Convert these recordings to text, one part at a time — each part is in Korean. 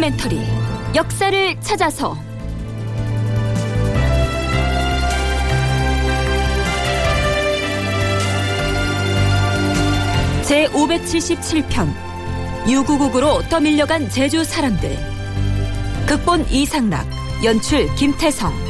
다큐멘터리 역사를 찾아서. 제 577편 유구국으로 떠밀려간 제주 사람들. 극본 이상락 연출 김태성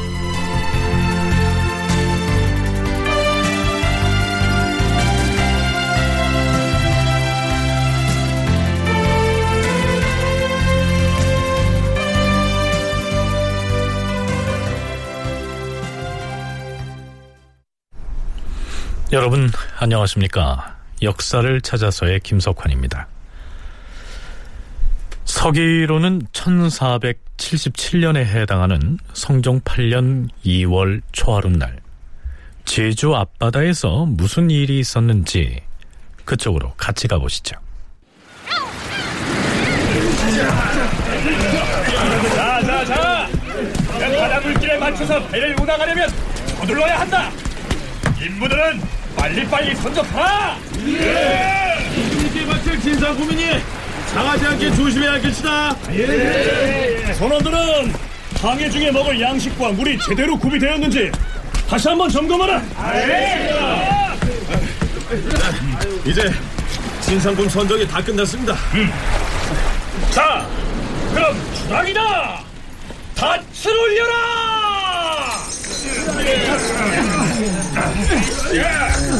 여러분 안녕하십니까? 역사를 찾아서의 김석환입니다. 서기로는 1477년에 해당하는 성종 8년 2월 초하룻날 제주 앞바다에서 무슨 일이 있었는지 그쪽으로 같이 가보시죠. 자자자! 바다 물길에 맞춰서 배를 운항하려면 서둘러야 한다! 임무들은 빨리빨리 선적하라! 이게 맡길 진상구민이 상하지 않게 조심해야 겠시다. 선원들은 항해 중에 먹을 양식과 물이 제대로 구비되었는지 다시 한번 점검하라! 이제 진상군 선적이 다 끝났습니다. 자 그럼 주랑이다 닻을 올려라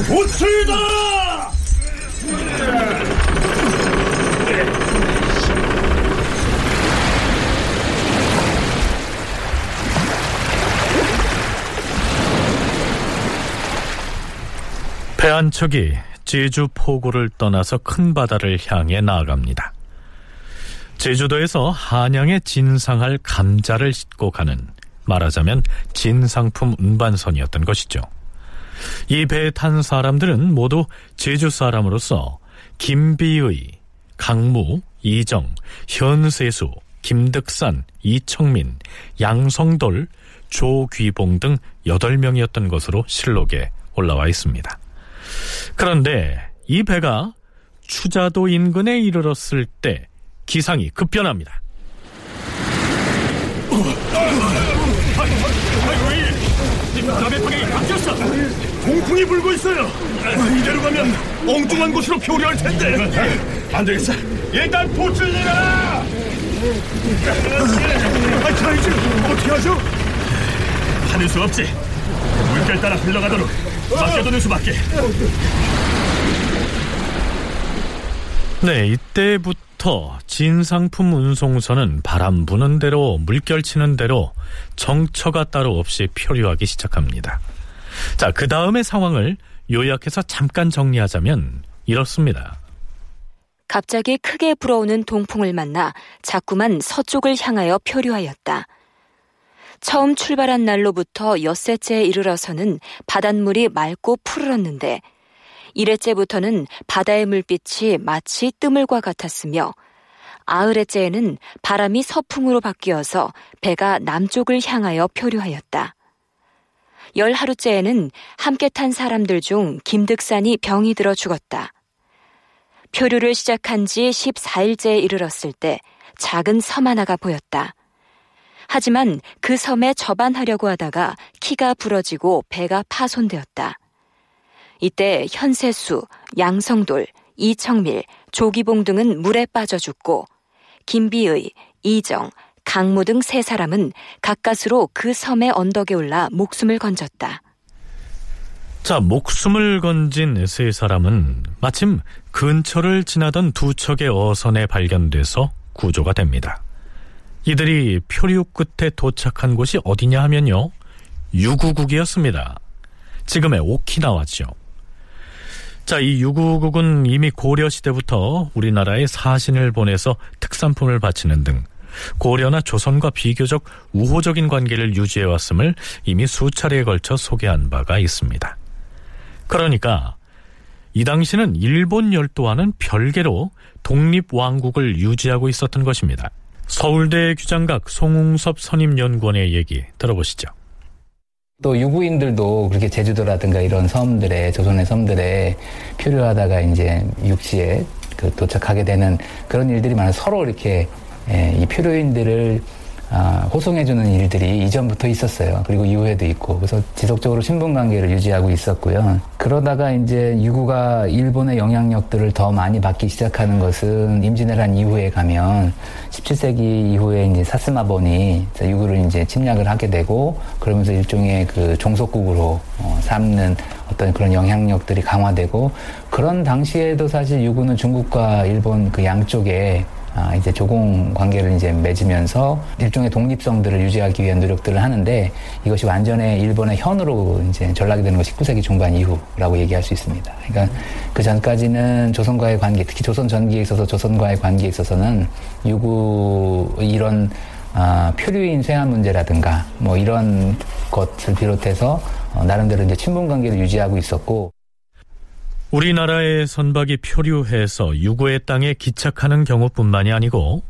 보출다 배한 척이 제주 포구를 떠나서 큰 바다를 향해 나아갑니다. 제주도에서 한양에 진상할 감자를 싣고 가는 말하자면 진상품 운반선이었던 것이죠. 이 배에 탄 사람들은 모두 제주 사람으로서 김비의, 강무, 이정, 현세수, 김득산, 이청민, 양성돌, 조귀봉 등 8명이었던 것으로 실록에 올라와 있습니다. 그런데 이 배가 추자도 인근에 이르렀을 때 기상이 급변합니다. 동풍이 불고 있어요. 이대로 가면 엉뚱한 곳으로 표류할 텐데. 안 되겠어. 일단 보출 내려라! 아, 자 이제 어떻게 하죠? 하는 수 없지. 물결 따라 흘러가도록 맡겨두는 수밖에. 네, 이때부터 진상품 운송선은 바람 부는 대로 물결 치는 대로 정처가 따로 없이 표류하기 시작합니다. 자, 그 다음의 상황을 요약해서 잠깐 정리하자면 이렇습니다. 갑자기 크게 불어오는 동풍을 만나 자꾸만 서쪽을 향하여 표류하였다. 처음 출발한 날로부터 엿새째에 이르러서는 바닷물이 맑고 푸르렀는데 일회째부터는 바다의 물빛이 마치 뜨물과 같았으며 아흘에째에는 바람이 서풍으로 바뀌어서 배가 남쪽을 향하여 표류하였다. 열 하루째에는 함께 탄 사람들 중 김득산이 병이 들어 죽었다. 표류를 시작한 지 14일째에 이르렀을 때 작은 섬 하나가 보였다. 하지만 그 섬에 접안하려고 하다가 키가 부러지고 배가 파손되었다. 이때 현세수, 양성돌, 이청밀, 조기봉 등은 물에 빠져 죽고 김비의, 이정, 강무 등 세 사람은 가까스로 그 섬의 언덕에 올라 목숨을 건졌다. 자, 목숨을 건진 세 사람은 마침 근처를 지나던 두 척의 어선에 발견돼서 구조가 됩니다. 이들이 표류 끝에 도착한 곳이 어디냐 하면요. 유구국이었습니다. 지금의 오키나와죠. 자, 이 유구국은 이미 고려시대부터 우리나라에 사신을 보내서 특산품을 바치는 등 고려나 조선과 비교적 우호적인 관계를 유지해왔음을 이미 수차례에 걸쳐 소개한 바가 있습니다. 그러니까 이 당시는 일본 열도와는 별개로 독립왕국을 유지하고 있었던 것입니다. 서울대 규장각 송웅섭 선임연구원의 얘기 들어보시죠. 또 유구인들도 그렇게 제주도라든가 이런 섬들에 조선의 섬들에 표류하다가 이제 육지에 그 도착하게 되는 그런 일들이 많아 서로 이렇게 예, 이 표류인들을 아, 호송해주는 일들이 이전부터 있었어요. 그리고 이후에도 있고. 그래서 지속적으로 신분 관계를 유지하고 있었고요. 그러다가 이제 유구가 일본의 영향력들을 더 많이 받기 시작하는 것은 임진왜란 이후에 가면 17세기 이후에 이제 사스마본이 유구를 이제 침략을 하게 되고 그러면서 일종의 그 종속국으로 어, 삼는 어떤 그런 영향력들이 강화되고 그런 당시에도 사실 유구는 중국과 일본 그 양쪽에 아, 이제 조공 관계를 이제 맺으면서 일종의 독립성들을 유지하기 위한 노력들을 하는데 이것이 완전히 일본의 현으로 이제 전락이 되는 건 19세기 중반 이후라고 얘기할 수 있습니다. 그러니까 그 전까지는 조선과의 관계, 특히 조선 전기에 있어서 조선과의 관계에 있어서는 유구 이런 아, 표류인 쇠한 문제라든가 뭐 이런 것을 비롯해서 어, 나름대로 이제 친분 관계를 유지하고 있었고 우리나라의 선박이 표류해서 유구의 땅에 기착하는 경우뿐만이 아니고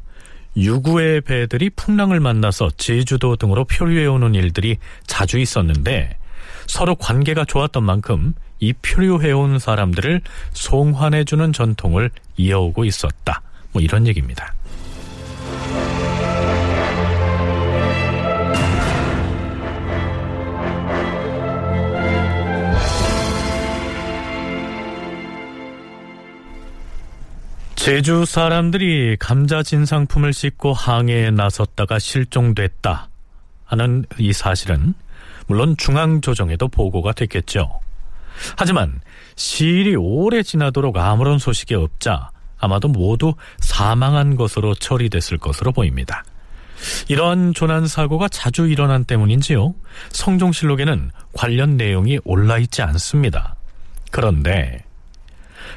유구의 배들이 풍랑을 만나서 제주도 등으로 표류해오는 일들이 자주 있었는데 서로 관계가 좋았던 만큼 이 표류해온 사람들을 송환해주는 전통을 이어오고 있었다. 뭐 이런 얘기입니다. 제주 사람들이 감자 진상품을 싣고 항해에 나섰다가 실종됐다 하는 이 사실은 물론 중앙조정에도 보고가 됐겠죠. 하지만 시일이 오래 지나도록 아무런 소식이 없자 아마도 모두 사망한 것으로 처리됐을 것으로 보입니다. 이러한 조난 사고가 자주 일어난 때문인지요. 성종실록에는 관련 내용이 올라 있지 않습니다. 그런데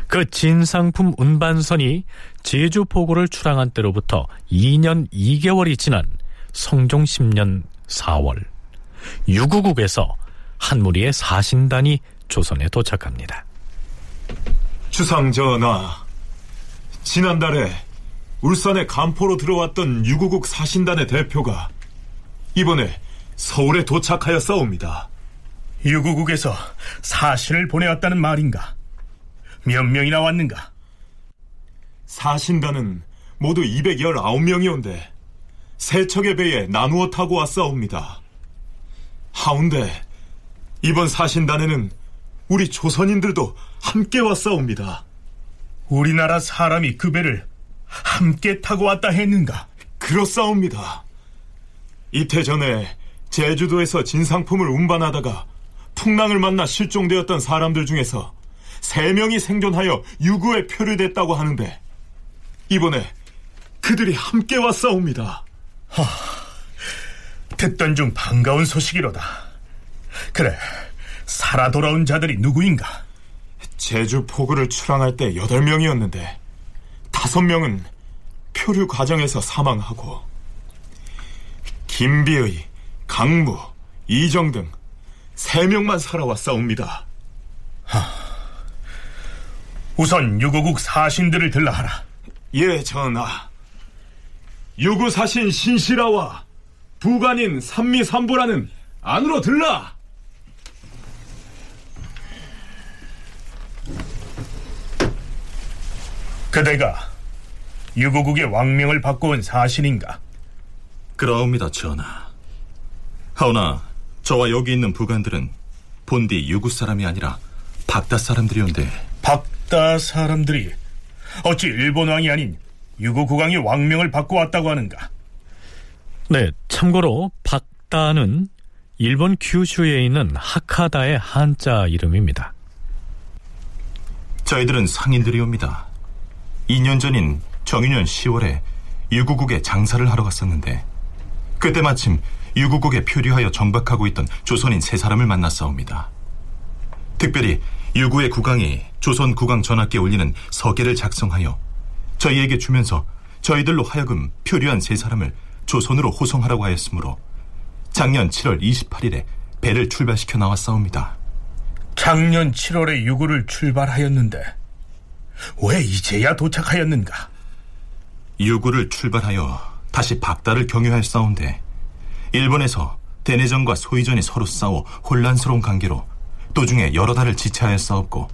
그 진상품 운반선이 제주 포구를 출항한 때로부터 2년 2개월이 지난 성종 10년 4월 유구국에서 한 무리의 사신단이 조선에 도착합니다. 주상 전하, 지난달에 울산의 간포로 들어왔던 유구국 사신단의 대표가 이번에 서울에 도착하였사옵니다. 유구국에서 사신을 보내왔다는 말인가? 몇 명이나 왔는가? 사신단은 모두 219명이온데 세 척의 배에 나누어 타고 왔사옵니다. 하운데 이번 사신단에는 우리 조선인들도 함께 왔사옵니다. 우리나라 사람이 그 배를 함께 타고 왔다 했는가? 그렇사옵니다. 이태 전에 제주도에서 진상품을 운반하다가 풍랑을 만나 실종되었던 사람들 중에서 세 명이 생존하여 유구에 표류됐다고 하는데 이번에 그들이 함께 왔사옵니다. 하, 듣던 중 반가운 소식이로다. 그래, 살아 돌아온 자들이 누구인가? 제주 포구를 출항할 때 여덟 명이었는데 다섯 명은 표류 과정에서 사망하고 김비의, 강무, 이정 등세 명만 살아왔사옵니다. 하, 우선 유고국 사신들을 들라하라. 예, 전하. 유구 사신 신시라와 부관인 삼미삼보라는 안으로 들라. 그대가 유고국의 왕명을 받고 온 사신인가? 그러옵니다, 전하. 하오나 저와 여기 있는 부관들은 본디 유구 사람이 아니라 박다 사람들이온데 박 다 사람들이 어찌 일본 왕이 아닌 유고 국왕의 왕명을 받고 왔다고 하는가? 네, 참고로 박다는 일본 큐슈에 있는 하카다의 한자 이름입니다. 저희들은 상인들이옵니다. 2년 전인 정유년 10월에 유구국에 장사를 하러 갔었는데 그때 마침 유구국에 표류하여 정박하고 있던 조선인 세 사람을 만났사옵니다. 특별히 유구의 국왕이 조선 국왕 전하께 올리는 서계를 작성하여 저희에게 주면서 저희들로 하여금 표류한 세 사람을 조선으로 호송하라고 하였으므로 작년 7월 28일에 배를 출발시켜 나왔사옵니다. 작년 7월에 유구를 출발하였는데 왜 이제야 도착하였는가? 유구를 출발하여 다시 박다를 경유할 싸운데 일본에서 대내전과 소위전이 서로 싸워 혼란스러운 관계로 도중에 여러 달을 지체하였사옵고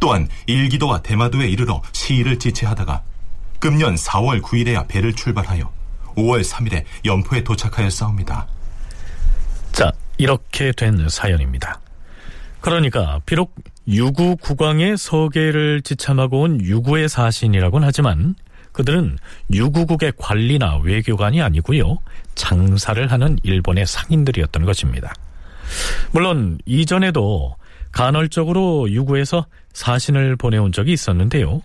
또한 일기도와 대마도에 이르러 시위를 지체하다가 금년 4월 9일에야 배를 출발하여 5월 3일에 연포에 도착하였사옵니다. 자, 이렇게 된 사연입니다. 그러니까 비록 유구 국왕의 서계를 지참하고 온 유구의 사신이라고는 하지만 그들은 유구국의 관리나 외교관이 아니고요. 장사를 하는 일본의 상인들이었던 것입니다. 물론 이전에도 간헐적으로 유구에서 사신을 보내온 적이 있었는데요.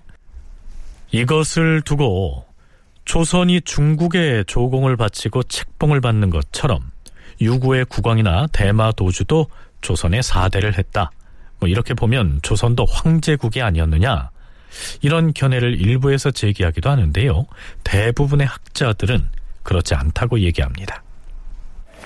이것을 두고 조선이 중국에 조공을 바치고 책봉을 받는 것처럼 유구의 국왕이나 대마 도주도 조선에 사대를 했다. 뭐 이렇게 보면 조선도 황제국이 아니었느냐. 이런 견해를 일부에서 제기하기도 하는데요. 대부분의 학자들은 그렇지 않다고 얘기합니다.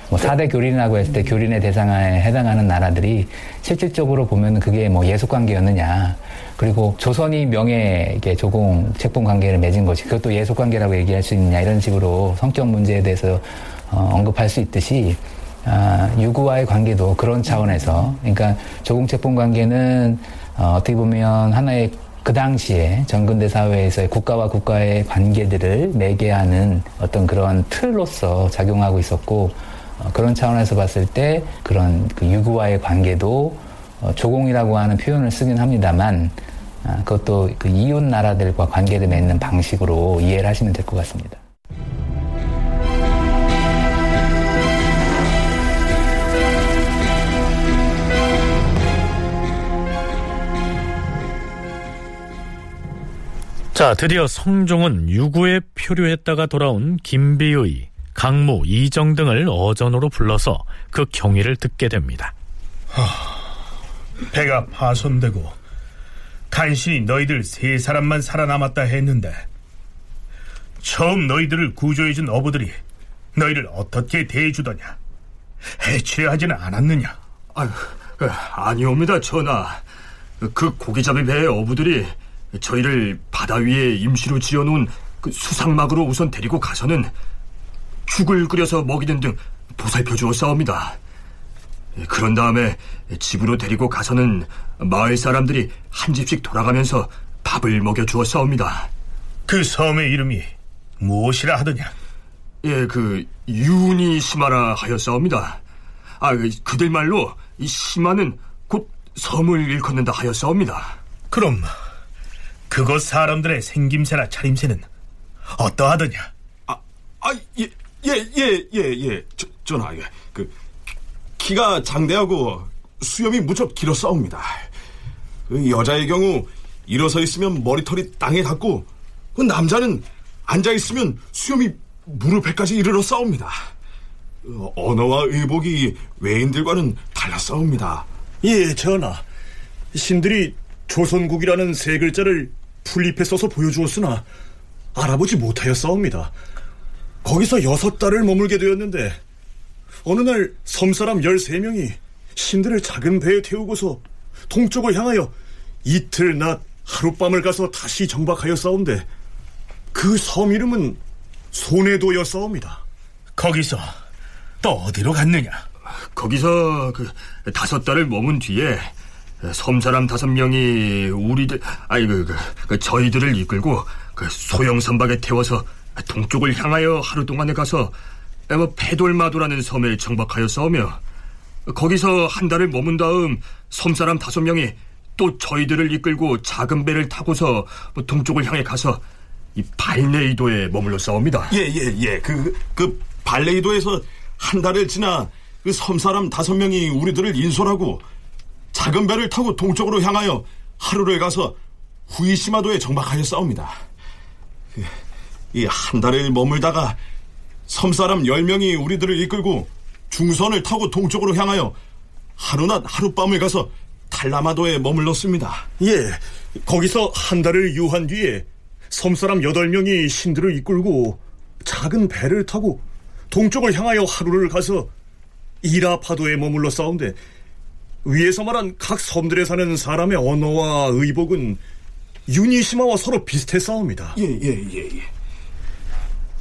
뭐 4대 교린이라고 했을 때 교린의 대상에 해당하는 나라들이 실질적으로 보면 그게 뭐 예속 관계였느냐. 그리고 조선이 명예 조공 책봉 관계를 맺은 것이 그것도 예속 관계라고 얘기할 수 있느냐 이런 식으로 성적 문제에 대해서 어, 언급할 수 있듯이 아, 유구와의 관계도 그런 차원에서 그러니까 조공 책봉 관계는 어, 어떻게 보면 하나의 그 당시에 전근대 사회에서의 국가와 국가의 관계들을 매개하는 어떤 그런 틀로서 작용하고 있었고 어, 그런 차원에서 봤을 때 그런 그 유구와의 관계도 어, 조공이라고 하는 표현을 쓰긴 합니다만 아, 그것도 그 이웃 나라들과 관계를 맺는 방식으로 이해를 하시면 될 것 같습니다. 자, 드디어 성종은 유구에 표류했다가 돌아온 김비의, 강무, 이정 등을 어전으로 불러서 그 경위를 듣게 됩니다. 하, 배가 파손되고 간신히 너희들 세 사람만 살아남았다 했는데 처음 너희들을 구조해준 어부들이 너희를 어떻게 대해주더냐? 해치하지는 않았느냐? 아유, 아니옵니다, 전하. 그 고기잡이 배의 어부들이 저희를 바다 위에 임시로 지어놓은 그 수상막으로 우선 데리고 가서는 죽을 끓여서 먹이는 등 보살펴 주었사옵니다. 그런 다음에 집으로 데리고 가서는 마을 사람들이 한 집씩 돌아가면서 밥을 먹여 주었사옵니다. 그 섬의 이름이 무엇이라 하더냐? 예, 그 유니 시마라 하였사옵니다. 아, 그, 그들 말로 이 시마는 곧 섬을 일컫는다 하였사옵니다. 그럼 그곳 사람들의 생김새나 차림새는 어떠하더냐? 아, 아, 예, 예, 예, 예, 예. 저, 전하, 그, 키가 장대하고 수염이 무척 길었사옵니다. 그 여자의 경우 일어서 있으면 머리털이 땅에 닿고, 그 남자는 앉아 있으면 수염이 무릎에까지 이르러 싸웁니다. 어, 언어와 의복이 외인들과는 달랐사옵니다. 예, 전하. 신들이 조선국이라는 세 글자를 풀잎에 써서 보여주었으나 알아보지 못하였사옵니다. 거기서 여섯 달을 머물게 되었는데 어느 날 섬사람 13명이 신들을 작은 배에 태우고서 동쪽을 향하여 이틀 낮 하룻밤을 가서 다시 정박하였사온데 그 섬 이름은 소내도였사옵니다. 거기서 또 어디로 갔느냐? 거기서 그 다섯 달을 머문 뒤에 섬 사람 다섯 명이 우리들 아니 그, 그, 그 저희들을 이끌고 그 소형 선박에 태워서 동쪽을 향하여 하루 동안에 가서 뭐 페돌마도라는 섬에 정박하여 싸우며 거기서 한 달을 머문 다음 섬 사람 다섯 명이 또 저희들을 이끌고 작은 배를 타고서 뭐 동쪽을 향해 가서 이 발레이도에 머물러 싸웁니다. 예, 예, 예. 그, 그 발레이도에서 한 달을 지나 그 섬 사람 다섯 명이 우리들을 인솔하고 작은 배를 타고 동쪽으로 향하여 하루를 가서 후이시마도에 정박하여 싸웁니다. 그, 이 한 달을 머물다가 섬사람 10명이 우리들을 이끌고 중선을 타고 동쪽으로 향하여 하루낮 하룻밤을 가서 탈라마도에 머물렀습니다. 예, 거기서 한 달을 유한 뒤에 섬사람 8명이 신들을 이끌고 작은 배를 타고 동쪽을 향하여 하루를 가서 이라 파도에 머물러 싸운데 위에서 말한 각 섬들에 사는 사람의 언어와 의복은 유니시마와 서로 비슷해 싸웁니다. 예, 예, 예, 예.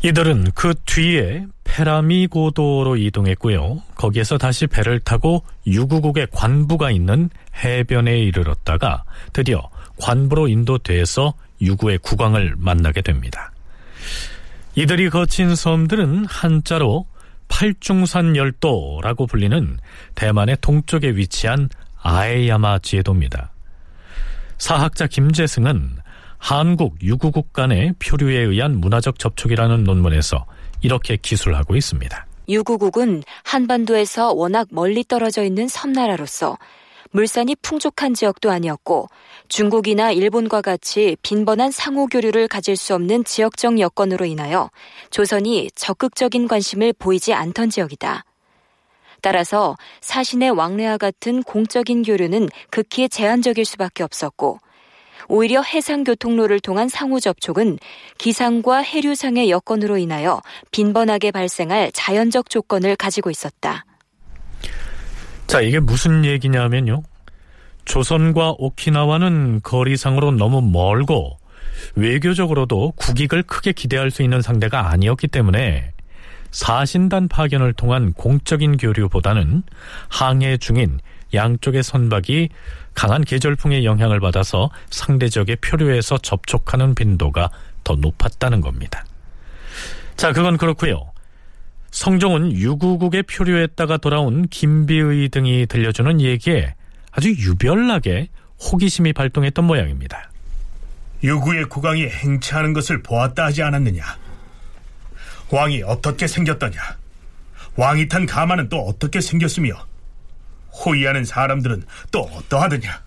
이들은 그 뒤에 페라미 고도로 이동했고요. 거기에서 다시 배를 타고 유구국의 관부가 있는 해변에 이르렀다가 드디어 관부로 인도돼서 유구의 국왕을 만나게 됩니다. 이들이 거친 섬들은 한자로 팔중산 열도라고 불리는 대만의 동쪽에 위치한 아에야마 지혜도입니다. 사학자 김재승은 한국 유구국 간의 표류에 의한 문화적 접촉이라는 논문에서 이렇게 기술하고 있습니다. 유구국은 한반도에서 워낙 멀리 떨어져 있는 섬나라로서 물산이 풍족한 지역도 아니었고 중국이나 일본과 같이 빈번한 상호 교류를 가질 수 없는 지역적 여건으로 인하여 조선이 적극적인 관심을 보이지 않던 지역이다. 따라서 사신의 왕래와 같은 공적인 교류는 극히 제한적일 수밖에 없었고 오히려 해상 교통로를 통한 상호 접촉은 기상과 해류상의 여건으로 인하여 빈번하게 발생할 자연적 조건을 가지고 있었다. 자, 이게 무슨 얘기냐면요. 조선과 오키나와는 거리상으로 너무 멀고 외교적으로도 국익을 크게 기대할 수 있는 상대가 아니었기 때문에 사신단 파견을 통한 공적인 교류보다는 항해 중인 양쪽의 선박이 강한 계절풍의 영향을 받아서 상대적의 표류에서 접촉하는 빈도가 더 높았다는 겁니다. 자, 그건 그렇고요. 성종은 유구국의 표류했다가 돌아온 김비의 등이 들려주는 얘기에 아주 유별나게 호기심이 발동했던 모양입니다. 유구의 국왕이 행차하는 것을 보았다 하지 않았느냐? 왕이 어떻게 생겼더냐? 왕이 탄 가마는 또 어떻게 생겼으며 호위하는 사람들은 또 어떠하더냐?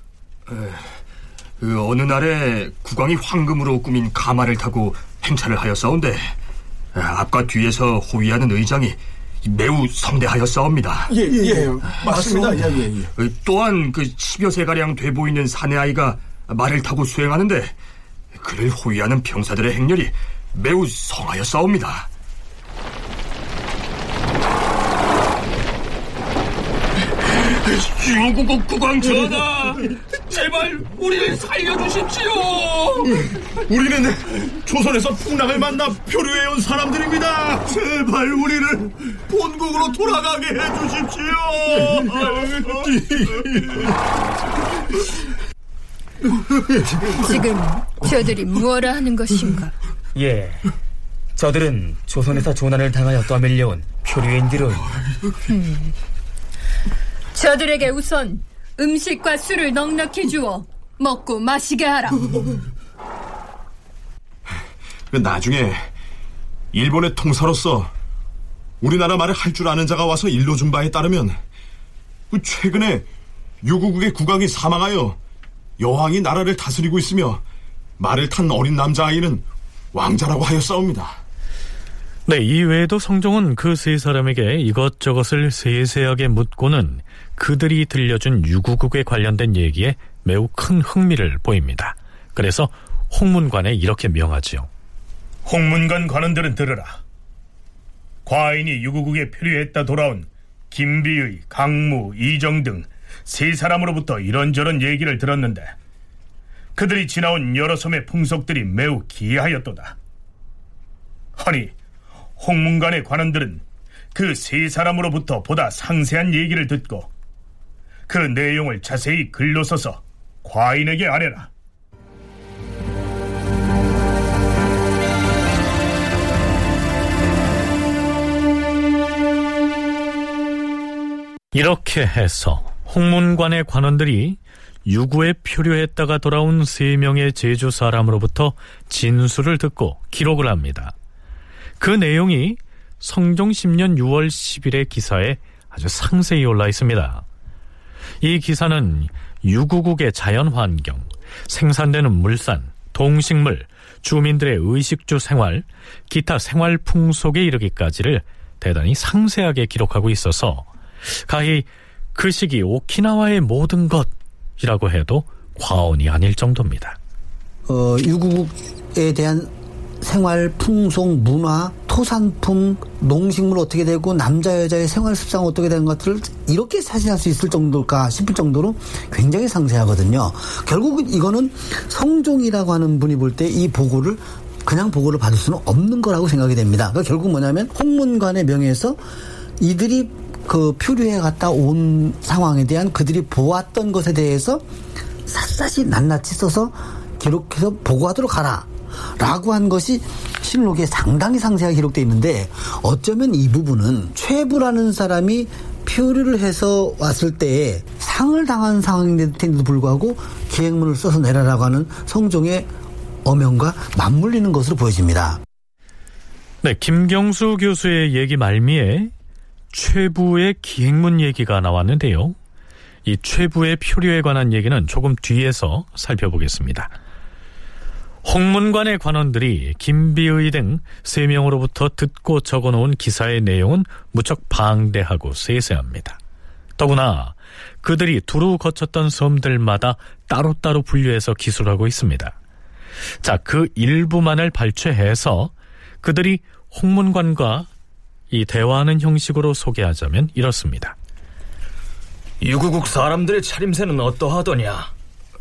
그 어느 날에 국왕이 황금으로 꾸민 가마를 타고 행차를 하였사온데 앞과 뒤에서 호위하는 의장이 매우 성대하였사옵니다. 예, 예, 맞습니다. 예, 예, 예. 또한 그 10여 세가량 돼 보이는 사내 아이가 말을 타고 수행하는데 그를 호위하는 병사들의 행렬이 매우 성하였사옵니다. 유구국 국왕 전하, 제발 우리를 살려주십시오. 우리는 조선에서 풍랑을 만나 표류해 온 사람들입니다. 제발 우리를 본국으로 돌아가게 해주십시오. 지금 저들이 무엇라 하는 것인가? 예, 저들은 조선에서 조난을 당하여 떠밀려온 표류인들은 음. 저들에게 우선 음식과 술을 넉넉히 주어 먹고 마시게 하라. 그 나중에 일본의 통사로서 우리나라 말을 할 줄 아는 자가 와서 일러준 바에 따르면 그 최근에 유구국의 국왕이 사망하여 여왕이 나라를 다스리고 있으며 말을 탄 어린 남자아이는 왕자라고 하였사옵니다. 네, 이외에도 성종은 그 세 사람에게 이것저것을 세세하게 묻고는 그들이 들려준 유구국에 관련된 얘기에 매우 큰 흥미를 보입니다. 그래서 홍문관에 이렇게 명하지요. 홍문관 관원들은 들으라. 과인이 유구국에 표류했다 돌아온 김비의, 강무, 이정 등 세 사람으로부터 이런저런 얘기를 들었는데 그들이 지나온 여러 섬의 풍속들이 매우 기이하였도다. 허니 홍문관의 관원들은 그 세 사람으로부터 보다 상세한 얘기를 듣고 그 내용을 자세히 글로 써서 과인에게 아뢰라. 이렇게 해서 홍문관의 관원들이 유구에 표류했다가 돌아온 세 명의 제주 사람으로부터 진술을 듣고 기록을 합니다. 그 내용이 성종 10년 6월 10일의 기사에 아주 상세히 올라 있습니다. 이 기사는 유구국의 자연 환경, 생산되는 물산, 동식물, 주민들의 의식주 생활, 기타 생활 풍속에 이르기까지를 대단히 상세하게 기록하고 있어서 가히 그 시기 오키나와의 모든 것이라고 해도 과언이 아닐 정도입니다. 어, 유구국에 대한 생활 풍속, 문화, 토산품, 농식물 어떻게 되고 남자 여자의 생활 습성 어떻게 되는 것들을 이렇게 사실할 수 있을 정도일까 싶을 정도로 굉장히 상세하거든요. 결국은 이거는 성종이라고 하는 분이 볼 때 이 보고를 그냥 보고를 받을 수는 없는 거라고 생각이 됩니다. 그러니까 결국 뭐냐면 홍문관의 명예에서 이들이 그 표류해 갔다 온 상황에 대한 그들이 보았던 것에 대해서 샅샅이 낱낱이 써서 기록해서 보고하도록 하라. 라고 한 것이 실록에 상당히 상세하게 기록되어 있는데 어쩌면 이 부분은 최부라는 사람이 표류를 해서 왔을 때에 상을 당한 상황인데도 불구하고 기행문을 써서 내라라고 하는 성종의 어명과 맞물리는 것으로 보여집니다. 네, 김경수 교수의 얘기 말미에 최부의 기행문 얘기가 나왔는데요. 이 최부의 표류에 관한 얘기는 조금 뒤에서 살펴보겠습니다. 홍문관의 관원들이 김비의 등 세 명으로부터 듣고 적어놓은 기사의 내용은 무척 방대하고 세세합니다. 더구나 그들이 두루 거쳤던 섬들마다 따로따로 분류해서 기술하고 있습니다. 자, 그 일부만을 발췌해서 그들이 홍문관과 이 대화하는 형식으로 소개하자면 이렇습니다. 유구국 사람들의 차림새는 어떠하더냐?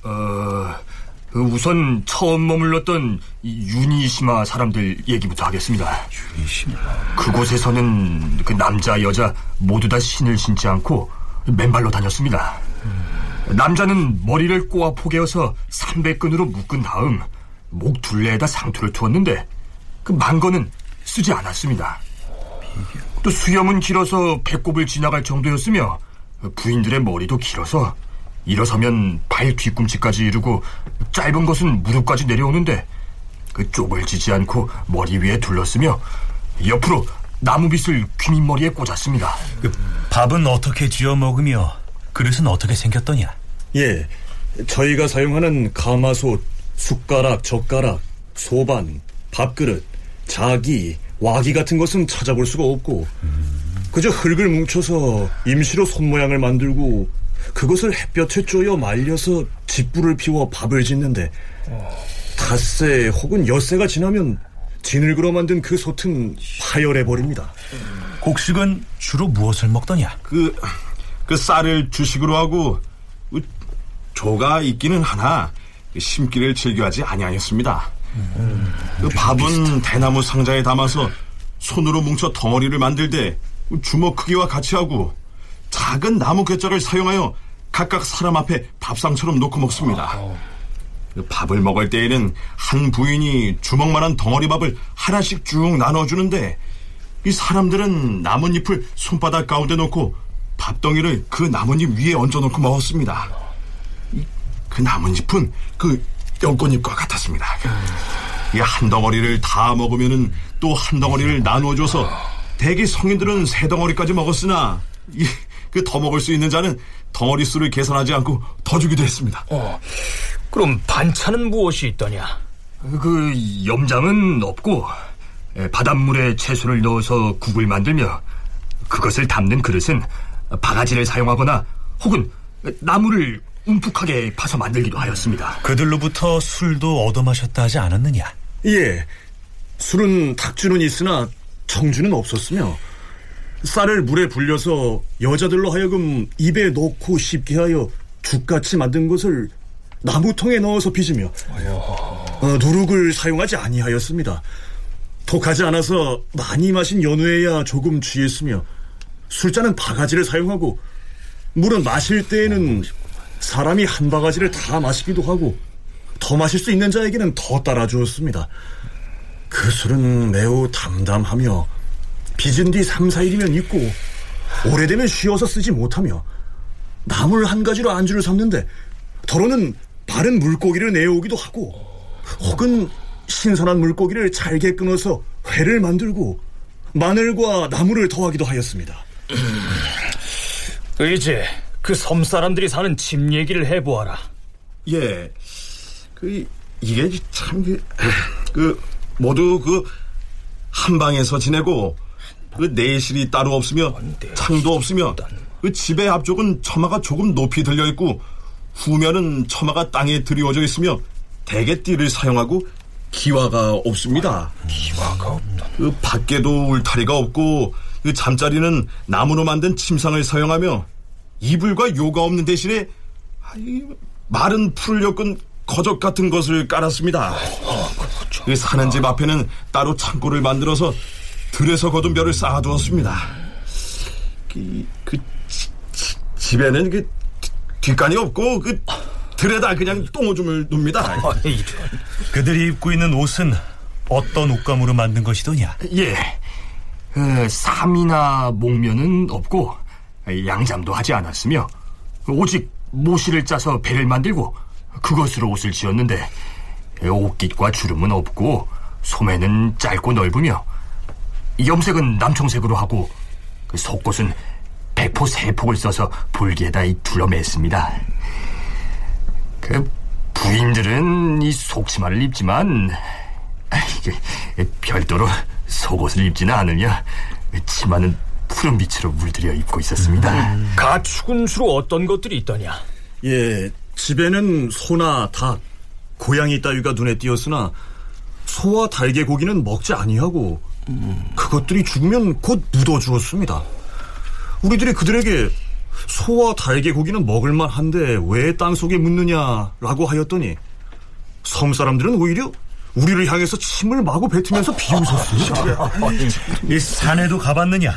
어, 그 우선 처음 머물렀던 유니시마 사람들 얘기부터 하겠습니다. 유니시마. 그곳에서는 그 남자 여자 모두 다 신을 신지 않고 맨발로 다녔습니다. 음. 남자는 머리를 꼬아 포개어서 300근으로 묶은 다음 목 둘레에다 상투를 투었는데 그 망거는 쓰지 않았습니다. 또 수염은 길어서 배꼽을 지나갈 정도였으며 부인들의 머리도 길어서 일어서면 발 뒤꿈치까지 이르고 짧은 것은 무릎까지 내려오는데 그 쪽을 지지 않고 머리 위에 둘렀으며 옆으로 나무빗을 귀밑머리에 꽂았습니다. 그 밥은 어떻게 지어 먹으며 그릇은 어떻게 생겼더냐? 예, 저희가 사용하는 가마솥, 숟가락, 젓가락, 소반, 밥그릇, 자기, 와기 같은 것은 찾아볼 수가 없고 그저 흙을 뭉쳐서 임시로 손 모양을 만들고 그것을 햇볕에 쪼여 말려서 집불을 피워 밥을 짓는데 닷새 혹은 엿새가 지나면 진흙으로 만든 그 솥은 파열해 버립니다. 곡식은 주로 무엇을 먹더냐? 그, 그 쌀을 주식으로 하고 그 조가 있기는 하나 심기를 즐겨하지 아니하였습니다. 음, 그 밥은 대나무 상자에 담아서 손으로 뭉쳐 덩어리를 만들되 주먹 크기와 같이 하고 작은 나무 괴짝을 사용하여 각각 사람 앞에 밥상처럼 놓고 먹습니다. 그 밥을 먹을 때에는 한 부인이 주먹만한 덩어리 밥을 하나씩 쭉 나눠주는데 이 사람들은 나뭇잎을 손바닥 가운데 놓고 밥덩이를 그 나뭇잎 위에 얹어놓고 먹었습니다. 그 나뭇잎은 그 연꽃잎과 같았습니다. 이 한 덩어리를 다 먹으면은 또 한 덩어리를 나누어줘서 대기 성인들은 세 덩어리까지 먹었으나 그 더 먹을 수 있는 자는 덩어리 수를 계산하지 않고 더 주기도 했습니다. 어, 그럼 반찬은 무엇이 있더냐? 그 염장은 없고 바닷물에 채소를 넣어서 국을 만들며 그것을 담는 그릇은 바가지를 사용하거나 혹은 나무를 움푹하게 파서 만들기도 하였습니다. 그들로부터 술도 얻어 마셨다 하지 않았느냐? 예. 술은 닭주는 있으나 청주는 없었으며 쌀을 물에 불려서 여자들로 하여금 입에 넣고 씹게 하여 죽같이 만든 것을 나무통에 넣어서 빚으며 어, 누룩을 사용하지 아니하였습니다. 독하지 않아서 많이 마신 연후에야 조금 취했으며 술잔은 바가지를 사용하고 물은 마실 때에는 사람이 한 바가지를 다 마시기도 하고 더 마실 수 있는 자에게는 더 따라주었습니다. 그 술은 매우 담담하며 빚은 뒤 3, 4일이면 있고 오래되면 쉬어서 쓰지 못하며 나물 한 가지로 안주를 삼는데 더러는 바른 물고기를 내어오기도 하고 혹은 신선한 물고기를 잘게 끊어서 회를 만들고 마늘과 나물을 더하기도 하였습니다. 이제 그 섬 사람들이 사는 집 얘기를 해보아라. 예, 그 이게 참 그 모두 그 한 방에서 지내고 그 내실이 따로 없으며 창도 없으며 그 집의 앞쪽은 처마가 조금 높이 들려 있고 후면은 처마가 땅에 들이워져 있으며 대개 띠를 사용하고 기와가 없습니다. 기와가 없다. 그 밖에도 울타리가 없고 그 잠자리는 나무로 만든 침상을 사용하며 이불과 요가 없는 대신에 마른 풀을 엮은 거적 같은 것을 깔았습니다. 그 사는 집 앞에는 따로 창고를 만들어서 들에서 거둔 벼를 쌓아두었습니다. 그, 그 지, 지, 집에는 그 뒷간이 없고 그 들에다 그냥 똥오줌을 눕니다. 그들이 입고 있는 옷은 어떤 옷감으로 만든 것이더냐? 예. 어, 삼이나 목면은 없고 양잠도 하지 않았으며 오직 모시를 짜서 배를 만들고 그것으로 옷을 지었는데 옷깃과 주름은 없고 소매는 짧고 넓으며 염색은 남청색으로 하고 그 속옷은 백포 세폭을 써서 볼기에다 둘러맸습니다. 그 부인들은 이 속치마를 입지만 이게 별도로 속옷을 입지는 않으며 치마는 푸른 빛으로 물들여 입고 있었습니다. 음. 가축은 주로 어떤 것들이 있더냐? 예, 집에는 소나 닭, 고양이 따위가 눈에 띄었으나 소와 달개 고기는 먹지 아니하고 그것들이 죽으면 곧 묻어 주었습니다. 우리들이 그들에게 소와 달개 고기는 먹을만 한데 왜 땅속에 묻느냐라고 하였더니 섬 사람들은 오히려 우리를 향해서 침을 마구 뱉으면서 비웃었습니다. 이 산에도 가봤느냐?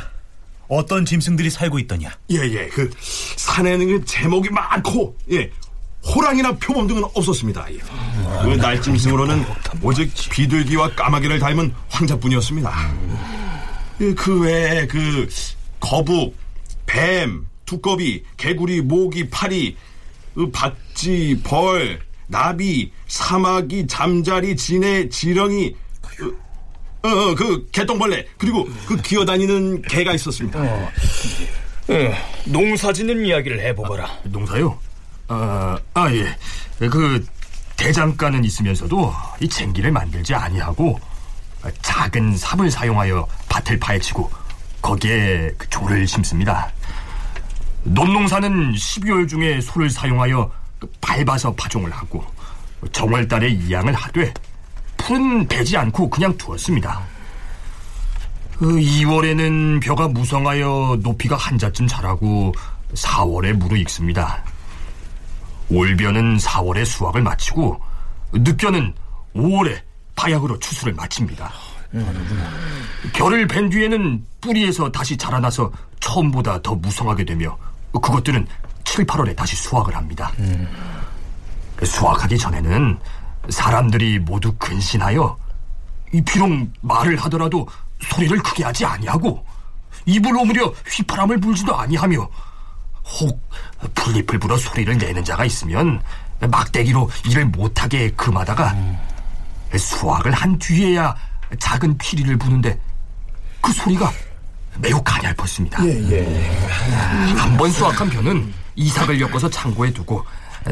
어떤 짐승들이 살고 있더냐? 예예, 그 산에는 그 제목이 많고 예 호랑이나 표범 등은 없었습니다. 예. 그 날짐승으로는 오직 비둘기와 까마귀를 닮은 황자뿐이었습니다. 예, 그 외에 그 거북, 뱀, 두꺼비, 개구리, 모기, 파리, 그 박쥐, 벌, 나비, 사마귀, 잠자리, 지네, 지렁이, 어, 어, 그 개똥벌레 그리고 그 기어다니는 개가 있었습니다. 어, 농사 짓는 이야기를 해보거라. 아, 농사요? 아, 아 예. 그 대장간은 있으면서도 이 쟁기를 만들지 아니하고 작은 삽을 사용하여 밭을 파헤치고 거기에 그 조를 심습니다. 논농사는 12월 중에 소를 사용하여 그 밟아서 파종을 하고 정월달에 이양을 하되 풀은 베지 않고 그냥 두었습니다. 그 2월에는 벼가 무성하여 높이가 한 자쯤 자라고 4월에 무르익습니다. 올벼는 4월에 수확을 마치고 늦겨는 5월에 바약으로 추수를 마칩니다. 벼를 벤 뒤에는 뿌리에서 다시 자라나서 처음보다 더 무성하게 되며 그것들은 7, 8월에 다시 수확을 합니다. 수확하기 전에는 사람들이 모두 근신하여 이 비록 말을 하더라도 소리를 크게 하지 아니하고 입을 오므려 휘파람을 불지도 아니하며 혹 풀잎을 불어 소리를 내는 자가 있으면 막대기로 일을 못하게 금하다가 수확을 한 뒤에야 작은 피리를 부는데 그 소리가 매우 가냘펐습니다. 예, 예. 한번 수확한 벼는 이삭을 엮어서 창고에 두고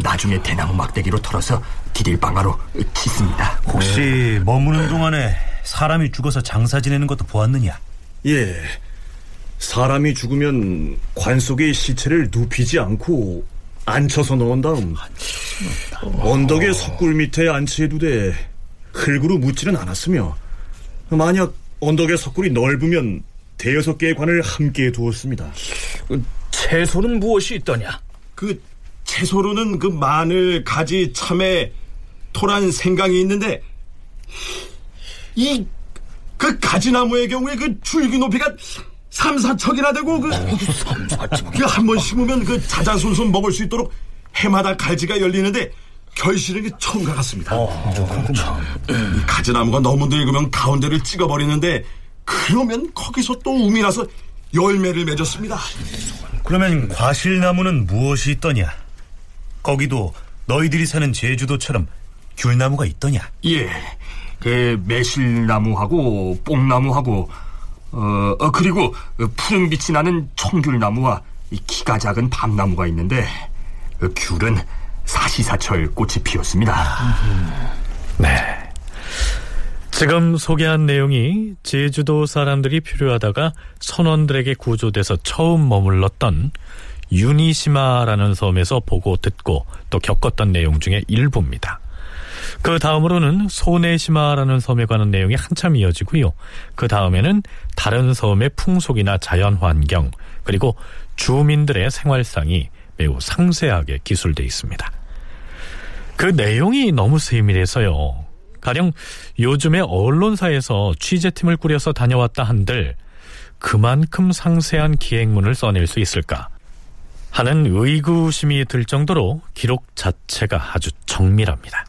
나중에 대나무 막대기로 털어서 디딜방아로 치습니다. 혹시 머무는 동안에 사람이 죽어서 장사 지내는 것도 보았느냐? 예. 사람이 죽으면 관 속에 시체를 눕히지 않고 앉혀서 넣은 다음 언덕의 석굴 밑에 안치해두되 흙으로 묻지는 않았으며 만약 언덕의 석굴이 넓으면 대여섯 개의 관을 함께 두었습니다. 채소는 무엇이 있더냐? 그 채소로는 그 마늘, 가지, 참외, 토란, 생강이 있는데 이 그 가지나무의 경우에 그 줄기 높이가 3, 4척이나 되고 그한번 심으면 그 자자손손 먹을 수 있도록 해마다 갈지가 열리는데 결실은 게 처음과 같습니다. 이 가지나무가 너무 늙으면 가운데를 찍어버리는데 그러면 거기서 또 um이 나서 열매를 맺었습니다. 그러면 과실나무는 무엇이 있더냐? 거기도 너희들이 사는 제주도처럼 귤나무가 있더냐? 예, 그 매실나무하고 뽕나무하고 어, 어, 그리고 푸른 빛이 나는 청귤나무와 이 키가 작은 밤나무가 있는데 그 귤은 사시사철 꽃이 피었습니다. 네. 지금 소개한 내용이 제주도 사람들이 필요하다가 선원들에게 구조돼서 처음 머물렀던 유니시마라는 섬에서 보고 듣고 또 겪었던 내용 중에 일부입니다. 그 다음으로는 소네시마라는 섬에 관한 내용이 한참 이어지고요. 그 다음에는 다른 섬의 풍속이나 자연 환경 그리고 주민들의 생활상이 매우 상세하게 기술돼 있습니다. 그 내용이 너무 세밀해서요. 가령 요즘에 언론사에서 취재팀을 꾸려서 다녀왔다 한들 그만큼 상세한 기획문을 써낼 수 있을까? 하는 의구심이 들 정도로 기록 자체가 아주 정밀합니다.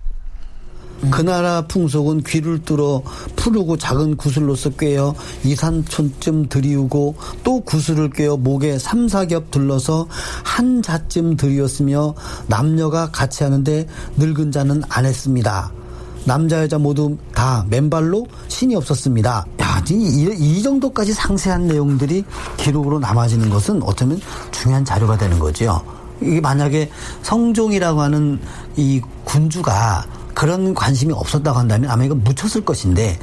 그 나라 풍속은 귀를 뚫어 푸르고 작은 구슬로서 꿰어 이산촌쯤 들이우고 또 구슬을 꿰어 목에 삼사겹 둘러서 한 자쯤 들이었으며 남녀가 같이 하는데 늙은 자는 안 했습니다. 남자 여자 모두 다 맨발로 신이 없었습니다. 야, 이, 이 정도까지 상세한 내용들이 기록으로 남아지는 것은 어쩌면 중요한 자료가 되는 거죠. 이게 만약에 성종이라고 하는 이 군주가 그런 관심이 없었다고 한다면 아마 이거 묻혔을 것인데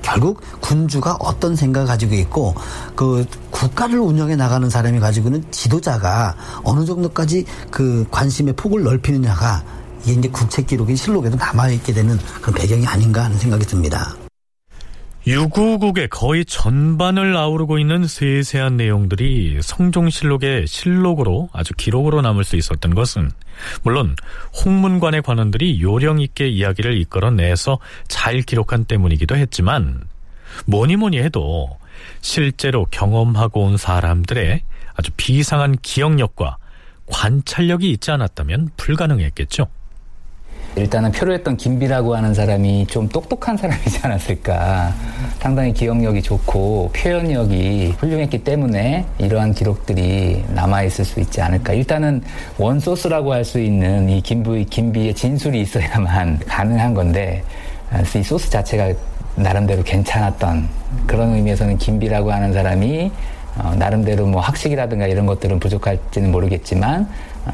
결국 군주가 어떤 생각을 가지고 있고 그 국가를 운영해 나가는 사람이 가지고 있는 지도자가 어느 정도까지 그 관심의 폭을 넓히느냐가 이게 이제 국책 기록인 실록에도 남아있게 되는 그런 배경이 아닌가 하는 생각이 듭니다. 유구국의 거의 전반을 아우르고 있는 세세한 내용들이 성종실록의 실록으로 아주 기록으로 남을 수 있었던 것은 물론 홍문관의 관원들이 요령 있게 이야기를 이끌어내서 잘 기록한 때문이기도 했지만 뭐니 뭐니 해도 실제로 경험하고 온 사람들의 아주 비상한 기억력과 관찰력이 있지 않았다면 불가능했겠죠. 일단은 표류했던 김비라고 하는 사람이 좀 똑똑한 사람이지 않았을까. 상당히 기억력이 좋고 표현력이 훌륭했기 때문에 이러한 기록들이 남아있을 수 있지 않을까. 일단은 원소스라고 할 수 있는 이 김비, 김비의 진술이 있어야만 가능한 건데, 이 소스 자체가 나름대로 괜찮았던 그런 의미에서는 김비라고 하는 사람이 어, 나름대로 뭐 학식이라든가 이런 것들은 부족할지는 모르겠지만 어,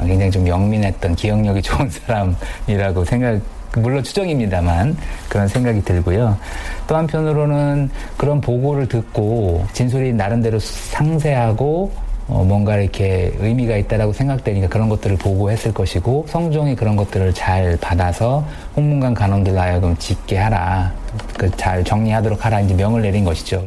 굉장히 좀 영민했던 기억력이 좋은 사람이라고 생각 물론 추정입니다만 그런 생각이 들고요. 또 한편으로는 그런 보고를 듣고 진술이 나름대로 상세하고 어, 뭔가 이렇게 의미가 있다라고 생각되니까 그런 것들을 보고했을 것이고 성종이 그런 것들을 잘 받아서 홍문관 간원들 하여금 짓게 하라, 그 잘 정리하도록 하라 이제 명을 내린 것이죠.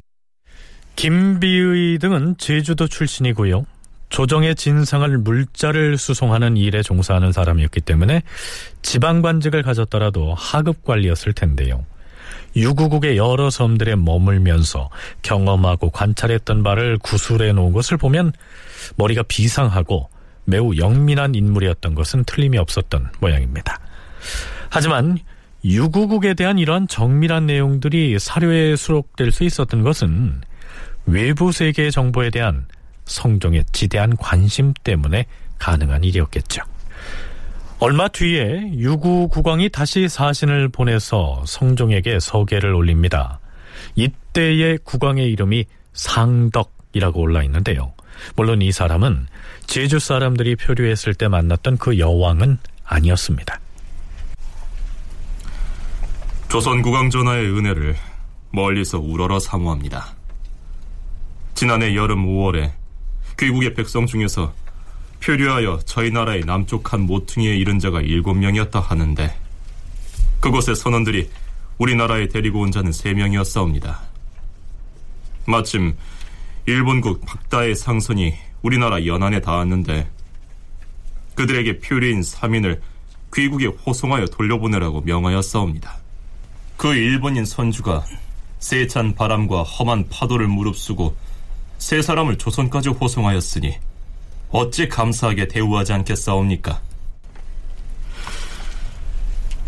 김비의 등은 제주도 출신이고요. 조정의 진상을 물자를 수송하는 일에 종사하는 사람이었기 때문에 지방관직을 가졌더라도 하급 관리였을 텐데요. 유구국의 여러 섬들에 머물면서 경험하고 관찰했던 바를 구술해 놓은 것을 보면 머리가 비상하고 매우 영민한 인물이었던 것은 틀림이 없었던 모양입니다. 하지만 유구국에 대한 이러한 정밀한 내용들이 사료에 수록될 수 있었던 것은 외부 세계의 정보에 대한 성종의 지대한 관심 때문에 가능한 일이었겠죠. 얼마 뒤에 유구 국왕이 다시 사신을 보내서 성종에게 서계를 올립니다. 이때의 국왕의 이름이 상덕이라고 올라 있는데요. 물론 이 사람은 제주 사람들이 표류했을 때 만났던 그 여왕은 아니었습니다. 조선 국왕 전하의 은혜를 멀리서 우러러 사모합니다. 지난해 여름 5월에 귀국의 백성 중에서 표류하여 저희 나라의 남쪽 한 모퉁이에 이른 자가 일곱 명이었다 하는데 그곳의 선원들이 우리나라에 데리고 온 자는 세 명이었사옵니다. 마침 일본국 박다의 상선이 우리나라 연안에 닿았는데 그들에게 표류인 3인을 귀국에 호송하여 돌려보내라고 명하였사옵니다. 그 일본인 선주가 세찬 바람과 험한 파도를 무릅쓰고 세 사람을 조선까지 호송하였으니 어찌 감사하게 대우하지 않겠사옵니까?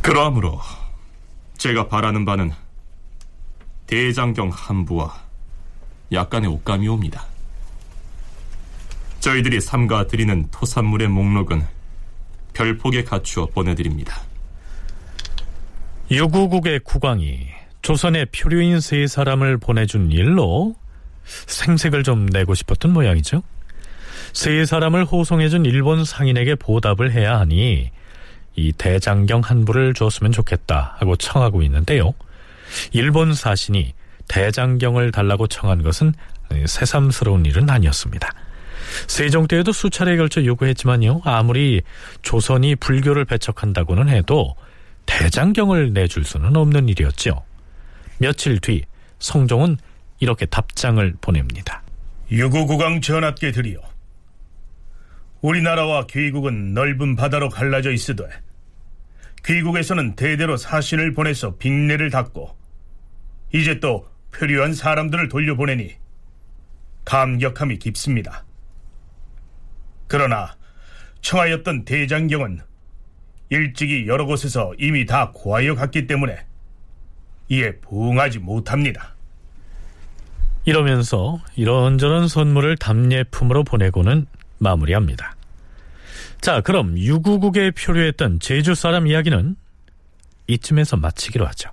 그러므로 제가 바라는 바는 대장경 한부와 약간의 옷감이옵니다. 저희들이 삼가 드리는 토산물의 목록은 별폭에 갖추어 보내드립니다. 유구국의 국왕이 조선의 표류인 세 사람을 보내준 일로 생색을 좀 내고 싶었던 모양이죠. 세 사람을 호송해준 일본 상인에게 보답을 해야 하니 이 대장경 한 부를 줬으면 좋겠다 하고 청하고 있는데요. 일본 사신이 대장경을 달라고 청한 것은 새삼스러운 일은 아니었습니다. 세종 때에도 수차례에 걸쳐 요구했지만요. 아무리 조선이 불교를 배척한다고는 해도 대장경을 내줄 수는 없는 일이었죠. 며칠 뒤 성종은 이렇게 답장을 보냅니다. 유구국왕 전하께 드리오. 우리나라와 귀국은 넓은 바다로 갈라져 있으되 귀국에서는 대대로 사신을 보내서 빅내를 닦고 이제 또 표류한 사람들을 돌려보내니 감격함이 깊습니다. 그러나 청하였던 대장경은 일찍이 여러 곳에서 이미 다 고하여 갔기 때문에 이에 부응하지 못합니다. 이러면서 이런저런 선물을 답례품으로 보내고는 마무리합니다. 자, 그럼 유구국에 표류했던 제주 사람 이야기는 이쯤에서 마치기로 하죠.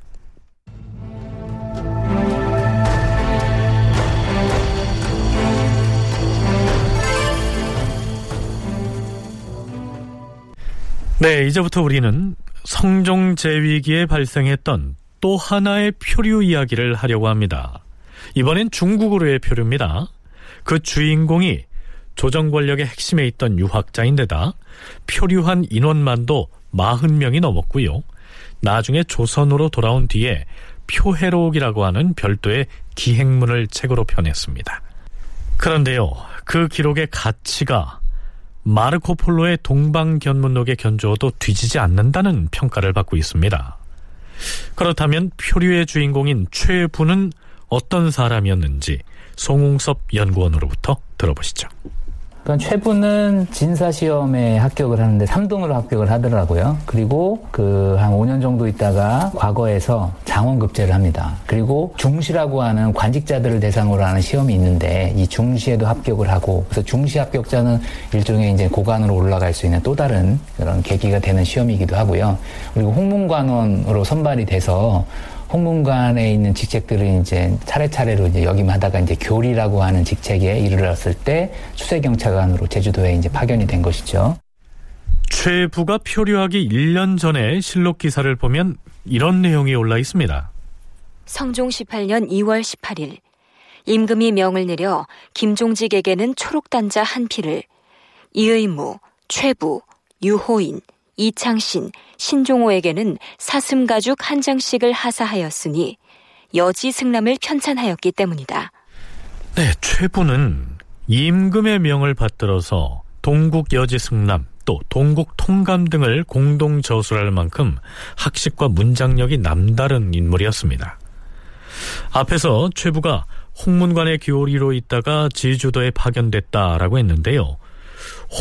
네, 이제부터 우리는 성종제위기에 발생했던 또 하나의 표류 이야기를 하려고 합니다. 이번엔 중국으로의 표류입니다. 그 주인공이 조정 권력의 핵심에 있던 유학자인데다 표류한 인원만도 40명이 넘었고요. 나중에 조선으로 돌아온 뒤에 표해록이라고 하는 별도의 기행문을 책으로 펴냈습니다. 그런데요, 그 기록의 가치가 마르코 폴로의 동방견문록에 견주어도 뒤지지 않는다는 평가를 받고 있습니다. 그렇다면 표류의 주인공인 최부는 어떤 사람이었는지 송웅섭 연구원으로부터 들어보시죠. 그러니까 최부는 진사 시험에 합격을 하는데 3등으로 합격을 하더라고요. 그리고 그 한 5년 정도 있다가 과거에서 장원급제를 합니다. 그리고 중시라고 하는 관직자들을 대상으로 하는 시험이 있는데 이 중시에도 합격을 하고 그래서 중시 합격자는 일종의 이제 고관으로 올라갈 수 있는 또 다른 그런 계기가 되는 시험이기도 하고요. 그리고 홍문관원으로 선발이 돼서 홍문관에 있는 직책들을 이제 차례차례로 이제 역임하다가 이제 교리라고 하는 직책에 이르렀을 때 추세경찰관으로 제주도에 이제 파견이 된 것이죠. 최부가 표류하기 1년 전에 실록 기사를 보면 이런 내용이 올라 있습니다. 성종 18년 2월 18일 임금이 명을 내려 김종직에게는 초록단자 한 피를 이의무, 최부, 유호인, 이창신, 신종호에게는 사슴 가죽 한 장씩을 하사하였으니 여지 승남을 편찬하였기 때문이다. 네, 최부는 임금의 명을 받들어서 동국 여지 승남 또 동국 통감 등을 공동 저술할 만큼 학식과 문장력이 남다른 인물이었습니다. 앞에서 최부가 홍문관의 교리로 있다가 제주도에 파견됐다라고 했는데요.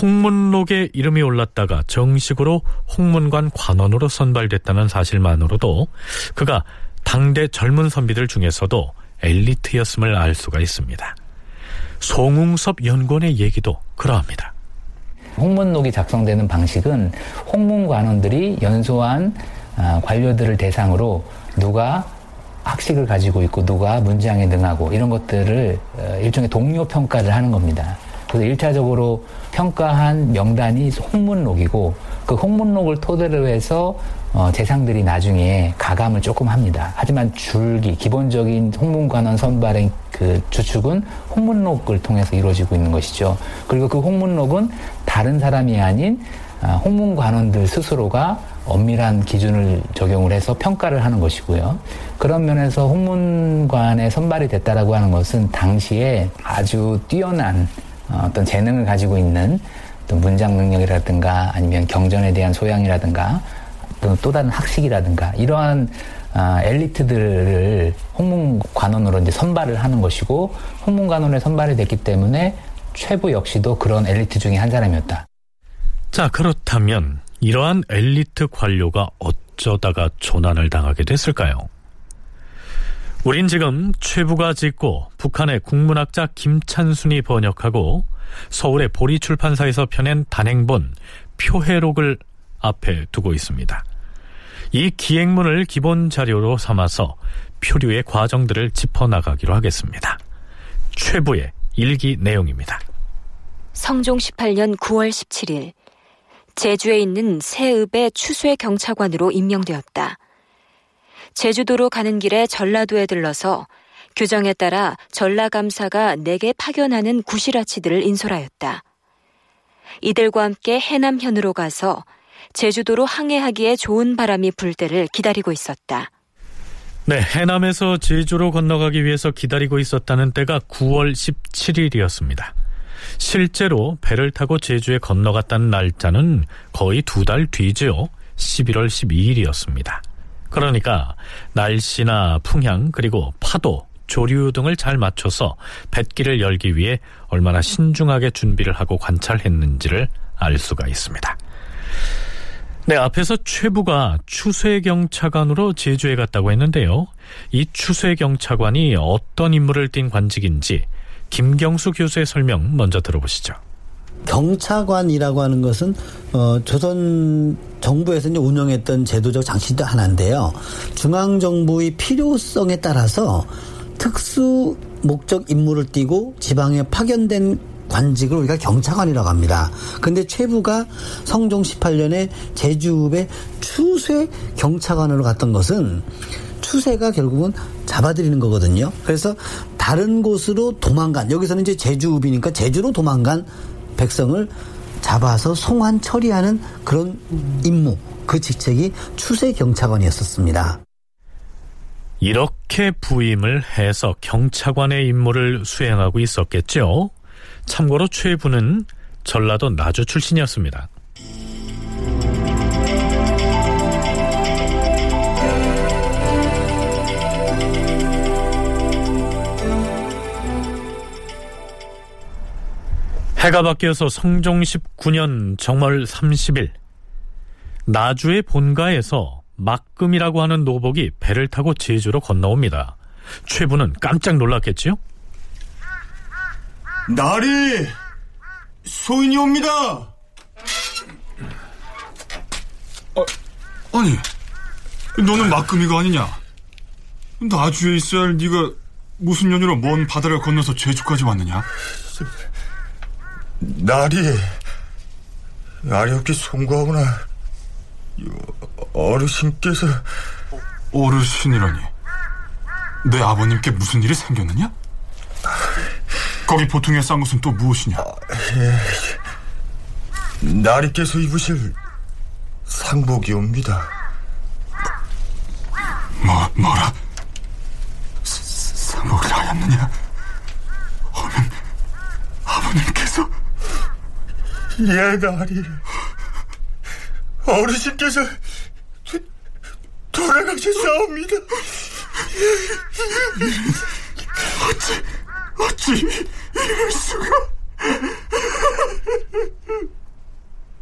홍문록에 이름이 올랐다가 정식으로 홍문관 관원으로 선발됐다는 사실만으로도 그가 당대 젊은 선비들 중에서도 엘리트였음을 알 수가 있습니다. 송웅섭 연구원의 얘기도 그러합니다. 홍문록이 작성되는 방식은 홍문관원들이 연소한 관료들을 대상으로 누가 학식을 가지고 있고 누가 문장에 능하고 이런 것들을 일종의 동료 평가를 하는 겁니다. 그래서 일차적으로 평가한 명단이 홍문록이고 그 홍문록을 토대로 해서 어, 재상들이 나중에 가감을 조금 합니다. 하지만 줄기 기본적인 홍문관원 선발의 그 주축은 홍문록을 통해서 이루어지고 있는 것이죠. 그리고 그 홍문록은 다른 사람이 아닌 아, 홍문관원들 스스로가 엄밀한 기준을 적용을 해서 평가를 하는 것이고요. 그런 면에서 홍문관에 선발이 됐다라고 하는 것은 당시에 아주 뛰어난 어, 어떤 재능을 가지고 있는 어떤 문장 능력이라든가 아니면 경전에 대한 소양이라든가 또, 또 다른 학식이라든가 이러한 아, 엘리트들을 홍문관원으로 이제 선발을 하는 것이고 홍문관원에 선발이 됐기 때문에 최부 역시도 그런 엘리트 중에 한 사람이었다. 자 그렇다면 이러한 엘리트 관료가 어쩌다가 조난을 당하게 됐을까요? 우린 지금 최부가 짓고 북한의 국문학자 김찬순이 번역하고 서울의 보리 출판사에서 펴낸 단행본 표해록을 앞에 두고 있습니다. 이 기행문을 기본 자료로 삼아서 표류의 과정들을 짚어나가기로 하겠습니다. 최부의 일기 내용입니다. 성종 18년 9월 17일 제주에 있는 새읍의 추수의 경차관으로 임명되었다. 제주도로 가는 길에 전라도에 들러서 규정에 따라 전라감사가 내게 파견하는 구시라치들을 인솔하였다. 이들과 함께 해남현으로 가서 제주도로 항해하기에 좋은 바람이 불 때를 기다리고 있었다. 네, 해남에서 제주로 건너가기 위해서 기다리고 있었다는 때가 9월 17일이었습니다. 실제로 배를 타고 제주에 건너갔다는 날짜는 거의 두 달 뒤죠. 11월 12일이었습니다. 그러니까 날씨나 풍향 그리고 파도, 조류 등을 잘 맞춰서 뱃길을 열기 위해 얼마나 신중하게 준비를 하고 관찰했는지를 알 수가 있습니다. 네, 앞에서 최부가 추쇠경차관으로 제주에 갔다고 했는데요. 이 추쇠경차관이 어떤 임무를 띈 관직인지 김경수 교수의 설명 먼저 들어보시죠. 경차관이라고 하는 것은 어, 조선 정부에서 이제 운영했던 제도적 장치도 하나인데요. 중앙 정부의 필요성에 따라서 특수 목적 임무를 띠고 지방에 파견된 관직을 우리가 경차관이라고 합니다. 근데 최부가 성종 18년에 제주읍에 추쇠 경차관으로 갔던 것은 추세가 결국은 잡아들이는 거거든요. 그래서 다른 곳으로 도망간 여기서는 이제 제주읍이니까 제주로 도망간 백성을 잡아서 송환 처리하는 그런 임무 그 직책이 추세 경차관이었었습니다. 이렇게 부임을 해서 경차관의 임무를 수행하고 있었겠죠. 참고로 최부는 전라도 나주 출신이었습니다. 해가 바뀌어서 성종 19년 정월 30일 나주의 본가에서 막금이라고 하는 노복이 배를 타고 제주로 건너옵니다. 최부는 깜짝 놀랐겠지요? 나리 소인이 옵니다. 어, 아니, 너는 막금이가 아니냐? 나주에 있어야 할 네가 무슨 연유로 먼 바다를 건너서 제주까지 왔느냐? 날이 날이 없게 송구하구나. 어르신께서 어르신이라니 내 아버님께 무슨 일이 생겼느냐? 거기 보통에 싼 것은 또 무엇이냐? 예. 나리께서 입으실 상복이옵니다. 뭐 뭐라? 상복을 하였느냐? 어면 아버님께서 예, 나리. 어르신께서 도, 돌아가셨사옵니다. 어찌, 어찌 이럴 수가.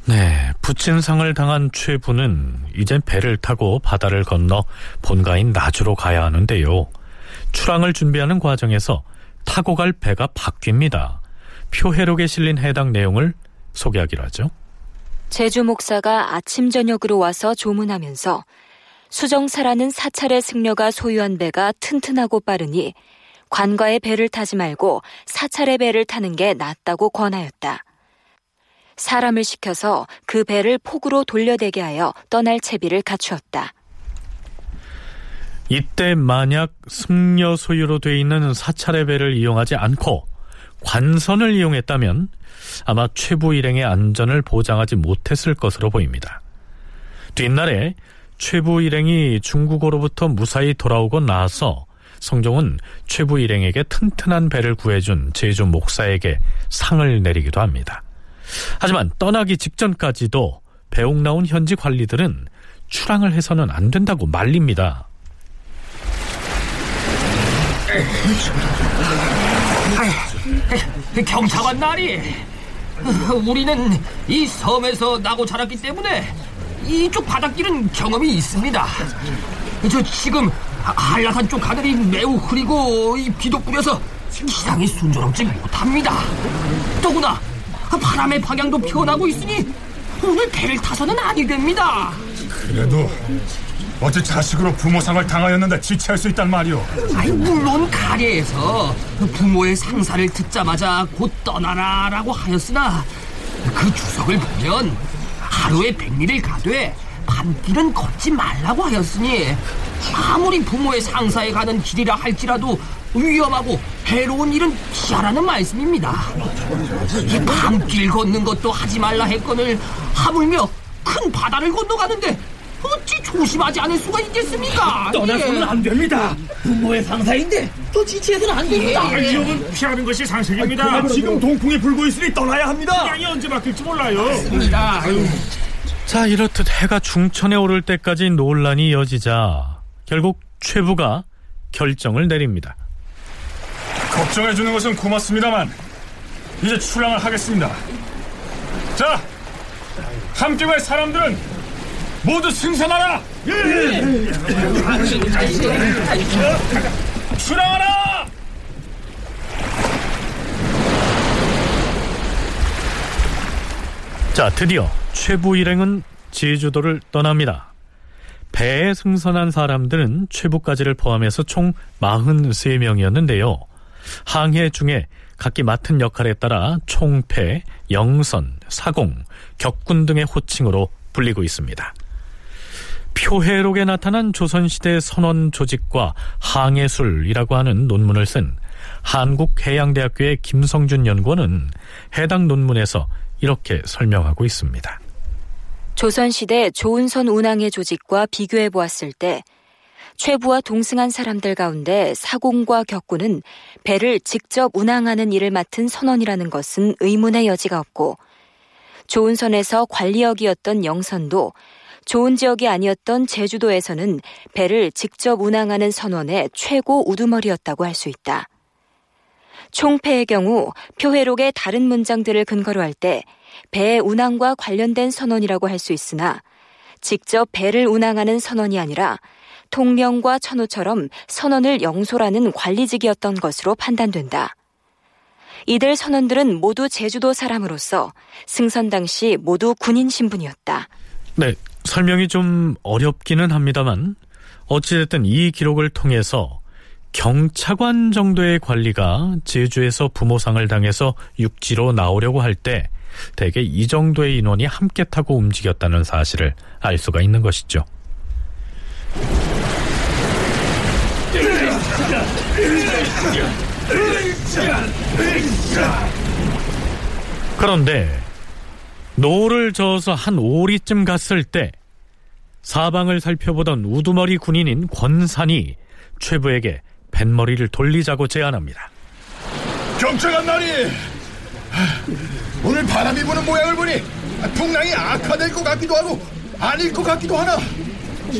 네, 부친상을 당한 최부는 이젠 배를 타고 바다를 건너 본가인 나주로 가야 하는데요. 출항을 준비하는 과정에서 타고 갈 배가 바뀝니다. 표해록에 실린 해당 내용을 소개하기로 하죠. 제주 목사가 아침 저녁으로 와서 조문하면서 수정사라는 사찰의 승려가 소유한 배가 튼튼하고 빠르니 관과의 배를 타지 말고 사찰의 배를 타는 게 낫다고 권하였다. 사람을 시켜서 그 배를 폭우로 돌려대게 하여 떠날 채비를 갖추었다. 이때 만약 승려 소유로 돼 있는 사찰의 배를 이용하지 않고 관선을 이용했다면 아마 최부 일행의 안전을 보장하지 못했을 것으로 보입니다. 뒷날에 최부 일행이 중국어로부터 무사히 돌아오고 나서 성종은 최부 일행에게 튼튼한 배를 구해준 제주 목사에게 상을 내리기도 합니다. 하지만 떠나기 직전까지도 배옥 나온 현지 관리들은 출항을 해서는 안 된다고 말립니다. 경찰관 나리 우리는 이 섬에서 나고 자랐기 때문에 이쪽 바닷길은 경험이 있습니다. 저 지금 한라산 쪽 하늘이 매우 흐리고 이 비도 뿌려서 기상이 순조롭지 못합니다. 더구나 바람의 방향도 변하고 있으니 오늘 배를 타서는 아니 됩니다. 그래도 어째 자식으로 부모상을 당하였는데 지체할 수 있단 말이오. 아니 물론 가래에서 부모의 상사를 듣자마자 곧 떠나라라고 하였으나 그 주석을 보면 하루에 백리를 가되 밤길은 걷지 말라고 하였으니 아무리 부모의 상사에 가는 길이라 할지라도 위험하고 해로운 일은 피하라는 말씀입니다. 이 밤길 걷는 것도 하지 말라 했거늘 하물며 큰 바다를 건너가는데 어찌 조심하지 않을 수가 있겠습니까? 떠나서는 예. 안 됩니다. 부모의 상사인데 또 지체해서는 안 됩니다. 예, 예. 위험은 피하는 것이 상식입니다. 아, 지금 동풍이 불고 있으니 떠나야 합니다. 양이 언제 바뀔지 몰라요. 맞습니다. 자, 이렇듯 해가 중천에 오를 때까지 논란이 이어지자 결국 최부가 결정을 내립니다. 걱정해 주는 것은 고맙습니다만 이제 출항을 하겠습니다. 자, 함께 갈 사람들은 모두 승선하라! 출항하라! 자, 드디어 최부 일행은 제주도를 떠납니다. 배에 승선한 사람들은 최부까지를 포함해서 총 43명이었는데요. 항해 중에 각기 맡은 역할에 따라 총패, 영선, 사공, 격군 등의 호칭으로 불리고 있습니다. 표해록에 나타난 조선시대 선원 조직과 항해술이라고 하는 논문을 쓴 한국해양대학교의 김성준 연구원은 해당 논문에서 이렇게 설명하고 있습니다. 조선시대 조은선 운항의 조직과 비교해 보았을 때 최부와 동승한 사람들 가운데 사공과 격군은 배를 직접 운항하는 일을 맡은 선원이라는 것은 의문의 여지가 없고 조은선에서 관리역이었던 영선도 좋은 지역이 아니었던 제주도에서는 배를 직접 운항하는 선원의 최고 우두머리였다고 할 수 있다. 총패의 경우 표회록의 다른 문장들을 근거로 할 때배 운항과 관련된 선원이라고 할 수 있으나 직접 배를 운항하는 선원이 아니라 통령과 천호처럼 선원을 영소라는 관리직이었던 것으로 판단된다. 이들 선원들은 모두 제주도 사람으로서 승선 당시 모두 군인 신분이었다. 네, 설명이 좀 어렵기는 합니다만 어찌됐든 이 기록을 통해서 경차관 정도의 관리가 제주에서 부모상을 당해서 육지로 나오려고 할 때 대개 이 정도의 인원이 함께 타고 움직였다는 사실을 알 수가 있는 것이죠. 그런데 노를 저어서 한 오리쯤 갔을 때 사방을 살펴보던 우두머리 군인인 권산이 최부에게 뱃머리를 돌리자고 제안합니다. 경찰관 나리 오늘 바람이 부는 모양을 보니 풍랑이 악화될 것 같기도 하고 아닐 것 같기도 하나.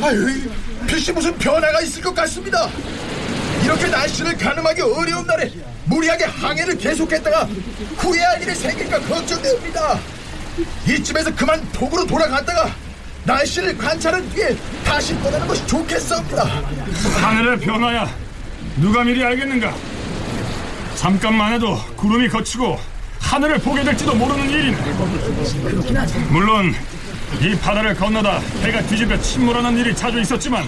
아유 필시 무슨 변화가 있을 것 같습니다. 이렇게 날씨를 가늠하기 어려운 날에 무리하게 항해를 계속했다가 후회할 일이 생길까 걱정됩니다 이쯤에서 그만 북으로 돌아갔다가 날씨를 관찰한 뒤에 다시 떠나는 것이 좋겠습니다. 하늘의 변화야 누가 미리 알겠는가? 잠깐만 해도 구름이 걷히고 하늘을 보게 될지도 모르는 일이네. 물론 이 바다를 건너다 해가 뒤집혀 침몰하는 일이 자주 있었지만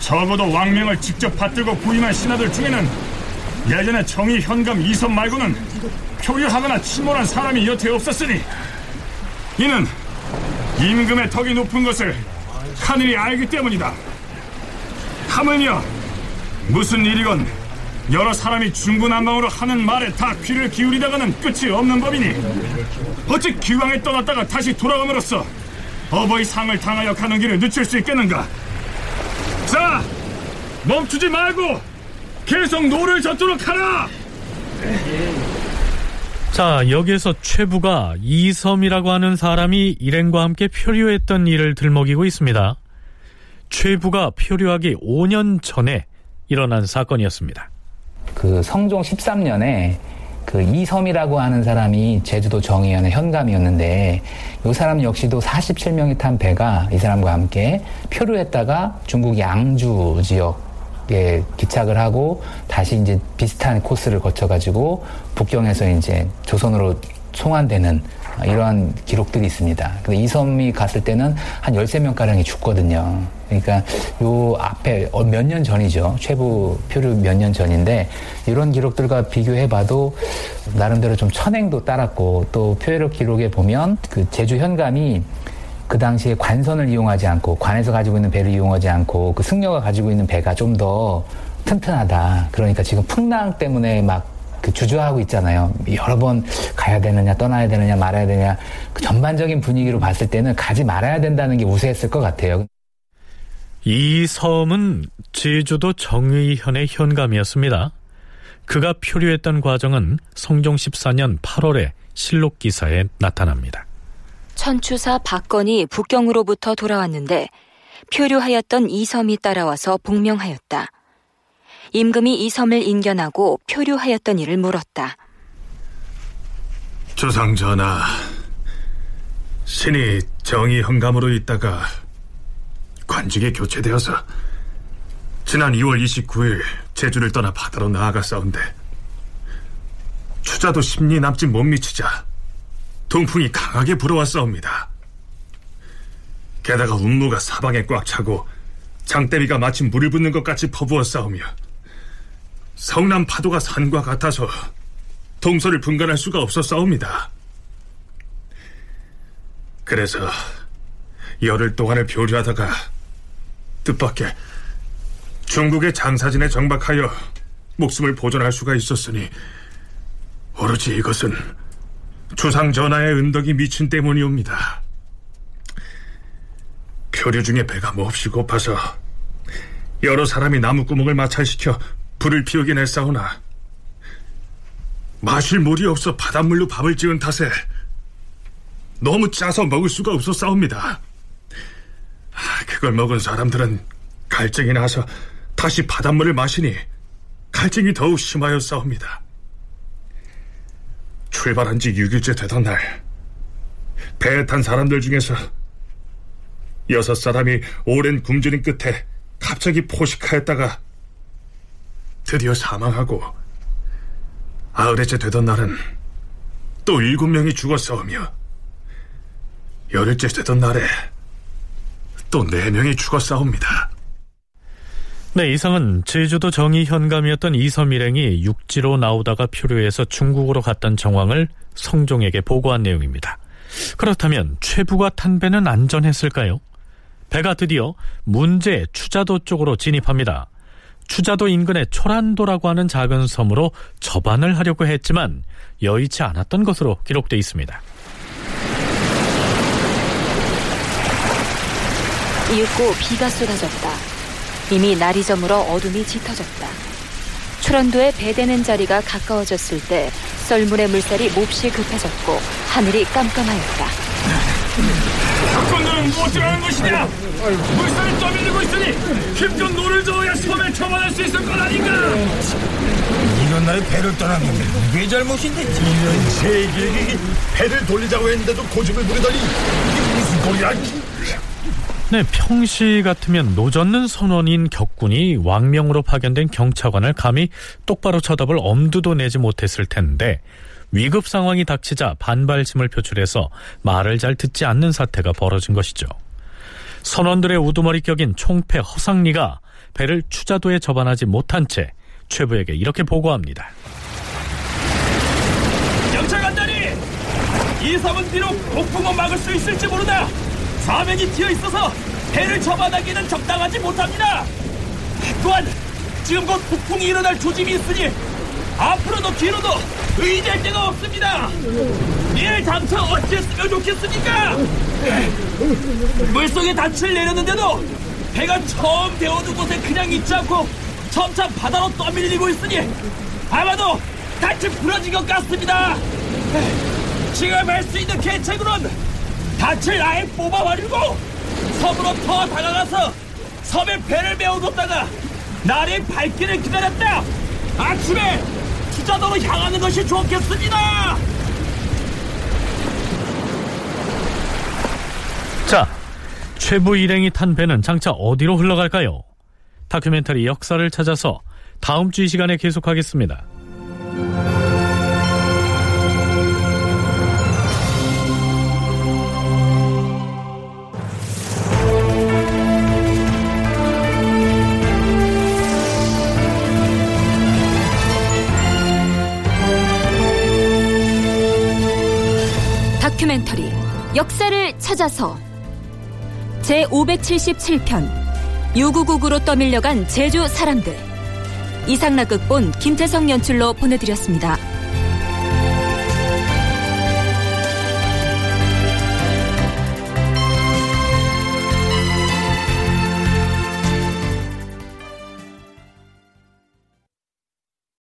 적어도 왕명을 직접 받들고 부임한 신하들 중에는 예전에 정의 현감 이선 말고는 표류하거나 침몰한 사람이 여태 없었으니 이는 임금의 덕이 높은 것을 하늘이 알기 때문이다. 하물며 무슨 일이건 여러 사람이 중구난방으로 하는 말에 다 귀를 기울이다가는 끝이 없는 법이니 어찌 기왕에 떠났다가 다시 돌아감으로써 어버이 상을 당하여 가는 길을 늦출 수 있겠는가? 자 멈추지 말고 계속 노를 젓도록 하라 자, 여기에서 최부가 이섬이라고 하는 사람이 일행과 함께 표류했던 일을 들먹이고 있습니다. 최부가 표류하기 5년 전에 일어난 사건이었습니다. 그 성종 13년에 그 이섬이라고 하는 사람이 제주도 정의현의 현감이었는데 이 사람 역시도 47명이 탄 배가 이 사람과 함께 표류했다가 중국 양주 지역 에 기착을 하고 다시 이제 비슷한 코스를 거쳐가지고 북경에서 이제 조선으로 송환되는 이러한 기록들이 있습니다. 근데 이 섬이 갔을 때는 한 13명가량이 죽거든요. 그러니까 요 앞에 어, 몇년 전이죠. 최부 표류 몇 년 전인데 이런 기록들과 비교해 봐도 나름대로 좀 천행도 따랐고 또 표회록 기록에 보면 그 제주 현감이 그 당시에 관선을 이용하지 않고 관에서 가지고 있는 배를 이용하지 않고 그 승려가 가지고 있는 배가 좀 더 튼튼하다. 그러니까 지금 풍랑 때문에 막 그 주저하고 있잖아요. 여러 번 가야 되느냐, 떠나야 되느냐, 말아야 되느냐. 그 전반적인 분위기로 봤을 때는 가지 말아야 된다는 게 우세했을 것 같아요. 이 섬은 제주도 정의현의 현감이었습니다. 그가 표류했던 과정은 성종 14년 8월에 실록 기사에 나타납니다. 천추사 박건이 북경으로부터 돌아왔는데 표류하였던 이 섬이 따라와서 복명하였다. 임금이 이 섬을 인견하고 표류하였던 일을 물었다. 조상 전하, 신이 정의 현감으로 있다가 관직에 교체되어서 지난 2월 29일 제주를 떠나 바다로 나아갔사온데 추자도 심리 남짓 못 미치자 동풍이 강하게 불어왔사옵니다. 게다가 운무가 사방에 꽉 차고 장대비가 마치 물을 붓는 것 같이 퍼부었사오며 성남 파도가 산과 같아서 동서를 분간할 수가 없었사옵니다. 그래서 열흘 동안을 표류하다가 뜻밖의 중국의 장사진에 정박하여 목숨을 보존할 수가 있었으니 오로지 이것은 주상 전하의 은덕이 미친 때문이옵니다. 표류 중에 배가 몹시 고파서 여러 사람이 나무구멍을 마찰시켜 불을 피우긴 했사오나 마실 물이 없어 바닷물로 밥을 지은 탓에 너무 짜서 먹을 수가 없었사옵니다. 그걸 먹은 사람들은 갈증이 나서 다시 바닷물을 마시니 갈증이 더욱 심하였사옵니다. 출발한 지 6일째 되던 날 배에 탄 사람들 중에서 여섯 사람이 오랜 굶주림 끝에 갑자기 포식하였다가 드디어 사망하고 아흘째 되던 날은 또 일곱 명이 죽었사오며 열흘째 되던 날에 또 네 명이 죽었사옵니다. 네, 이상은 제주도 정의 현감이었던 이섬 일행이 육지로 나오다가 표류해서 중국으로 갔던 정황을 성종에게 보고한 내용입니다. 그렇다면 최부가 탄 배는 안전했을까요? 배가 드디어 문제 추자도 쪽으로 진입합니다. 추자도 인근의 초란도라고 하는 작은 섬으로 접안을 하려고 했지만 여의치 않았던 것으로 기록되어 있습니다. 이윽고 비가 쏟아졌다. 이미 날이 저물어 어둠이 짙어졌다. 초란도에 배대는 자리가 가까워졌을 때 썰물의 물살이 몹시 급해졌고 하늘이 깜깜하였다. 못 들어가는 것이냐? 물살에 떠밀리고 있으니 힘좀 노를 저어야 섬에 접안할 수 있을 것 아닌가? 이런 날에 배를 떠났는데 이게 잘못인데 이런 세계에 배를 돌리자고 했는데도 고집을 부리더니 이게 무슨 꼴이야 네, 평시 같으면 노젓는 선원인 격군이 왕명으로 파견된 경차관을 감히 똑바로 쳐다볼 엄두도 내지 못했을 텐데 위급 상황이 닥치자 반발심을 표출해서 말을 잘 듣지 않는 사태가 벌어진 것이죠. 선원들의 우두머리 격인 총패 허상리가 배를 추자도에 접안하지 못한 채 최부에게 이렇게 보고합니다. 경찰관다니! 이 섬은 비록 폭풍은 막을 수 있을지 모르나 사명이 튀어 있어서 배를 접어나기는 적당하지 못합니다. 또한 지금 곧 폭풍이 일어날 조짐이 있으니 앞으로도 뒤로도 의지할 데가 없습니다. 이를 당처 어찌했으면 좋겠습니까? 물속에 닻을 내렸는데도 배가 처음 데워둔 곳에 그냥 있지 않고 점차 바다로 떠밀리고 있으니 아마도 닻이 부러진 것 같습니다. 지금 할 수 있는 계책으로는 닻을 아예 뽑아버리고 섬으로 더 다가가서 섬에 배를 메워뒀다가 날의 밝기를 기다렸다. 아침에 투자도로 향하는 것이 좋겠습니다. 자, 최부 일행이 탄 배는 장차 어디로 흘러갈까요? 다큐멘터리 역사를 찾아서 다음 주 이 시간에 계속하겠습니다. 역사를 찾아서 제 577편 유구국으로 떠밀려간 제주 사람들 이상락 극본 김태성 연출로 보내드렸습니다.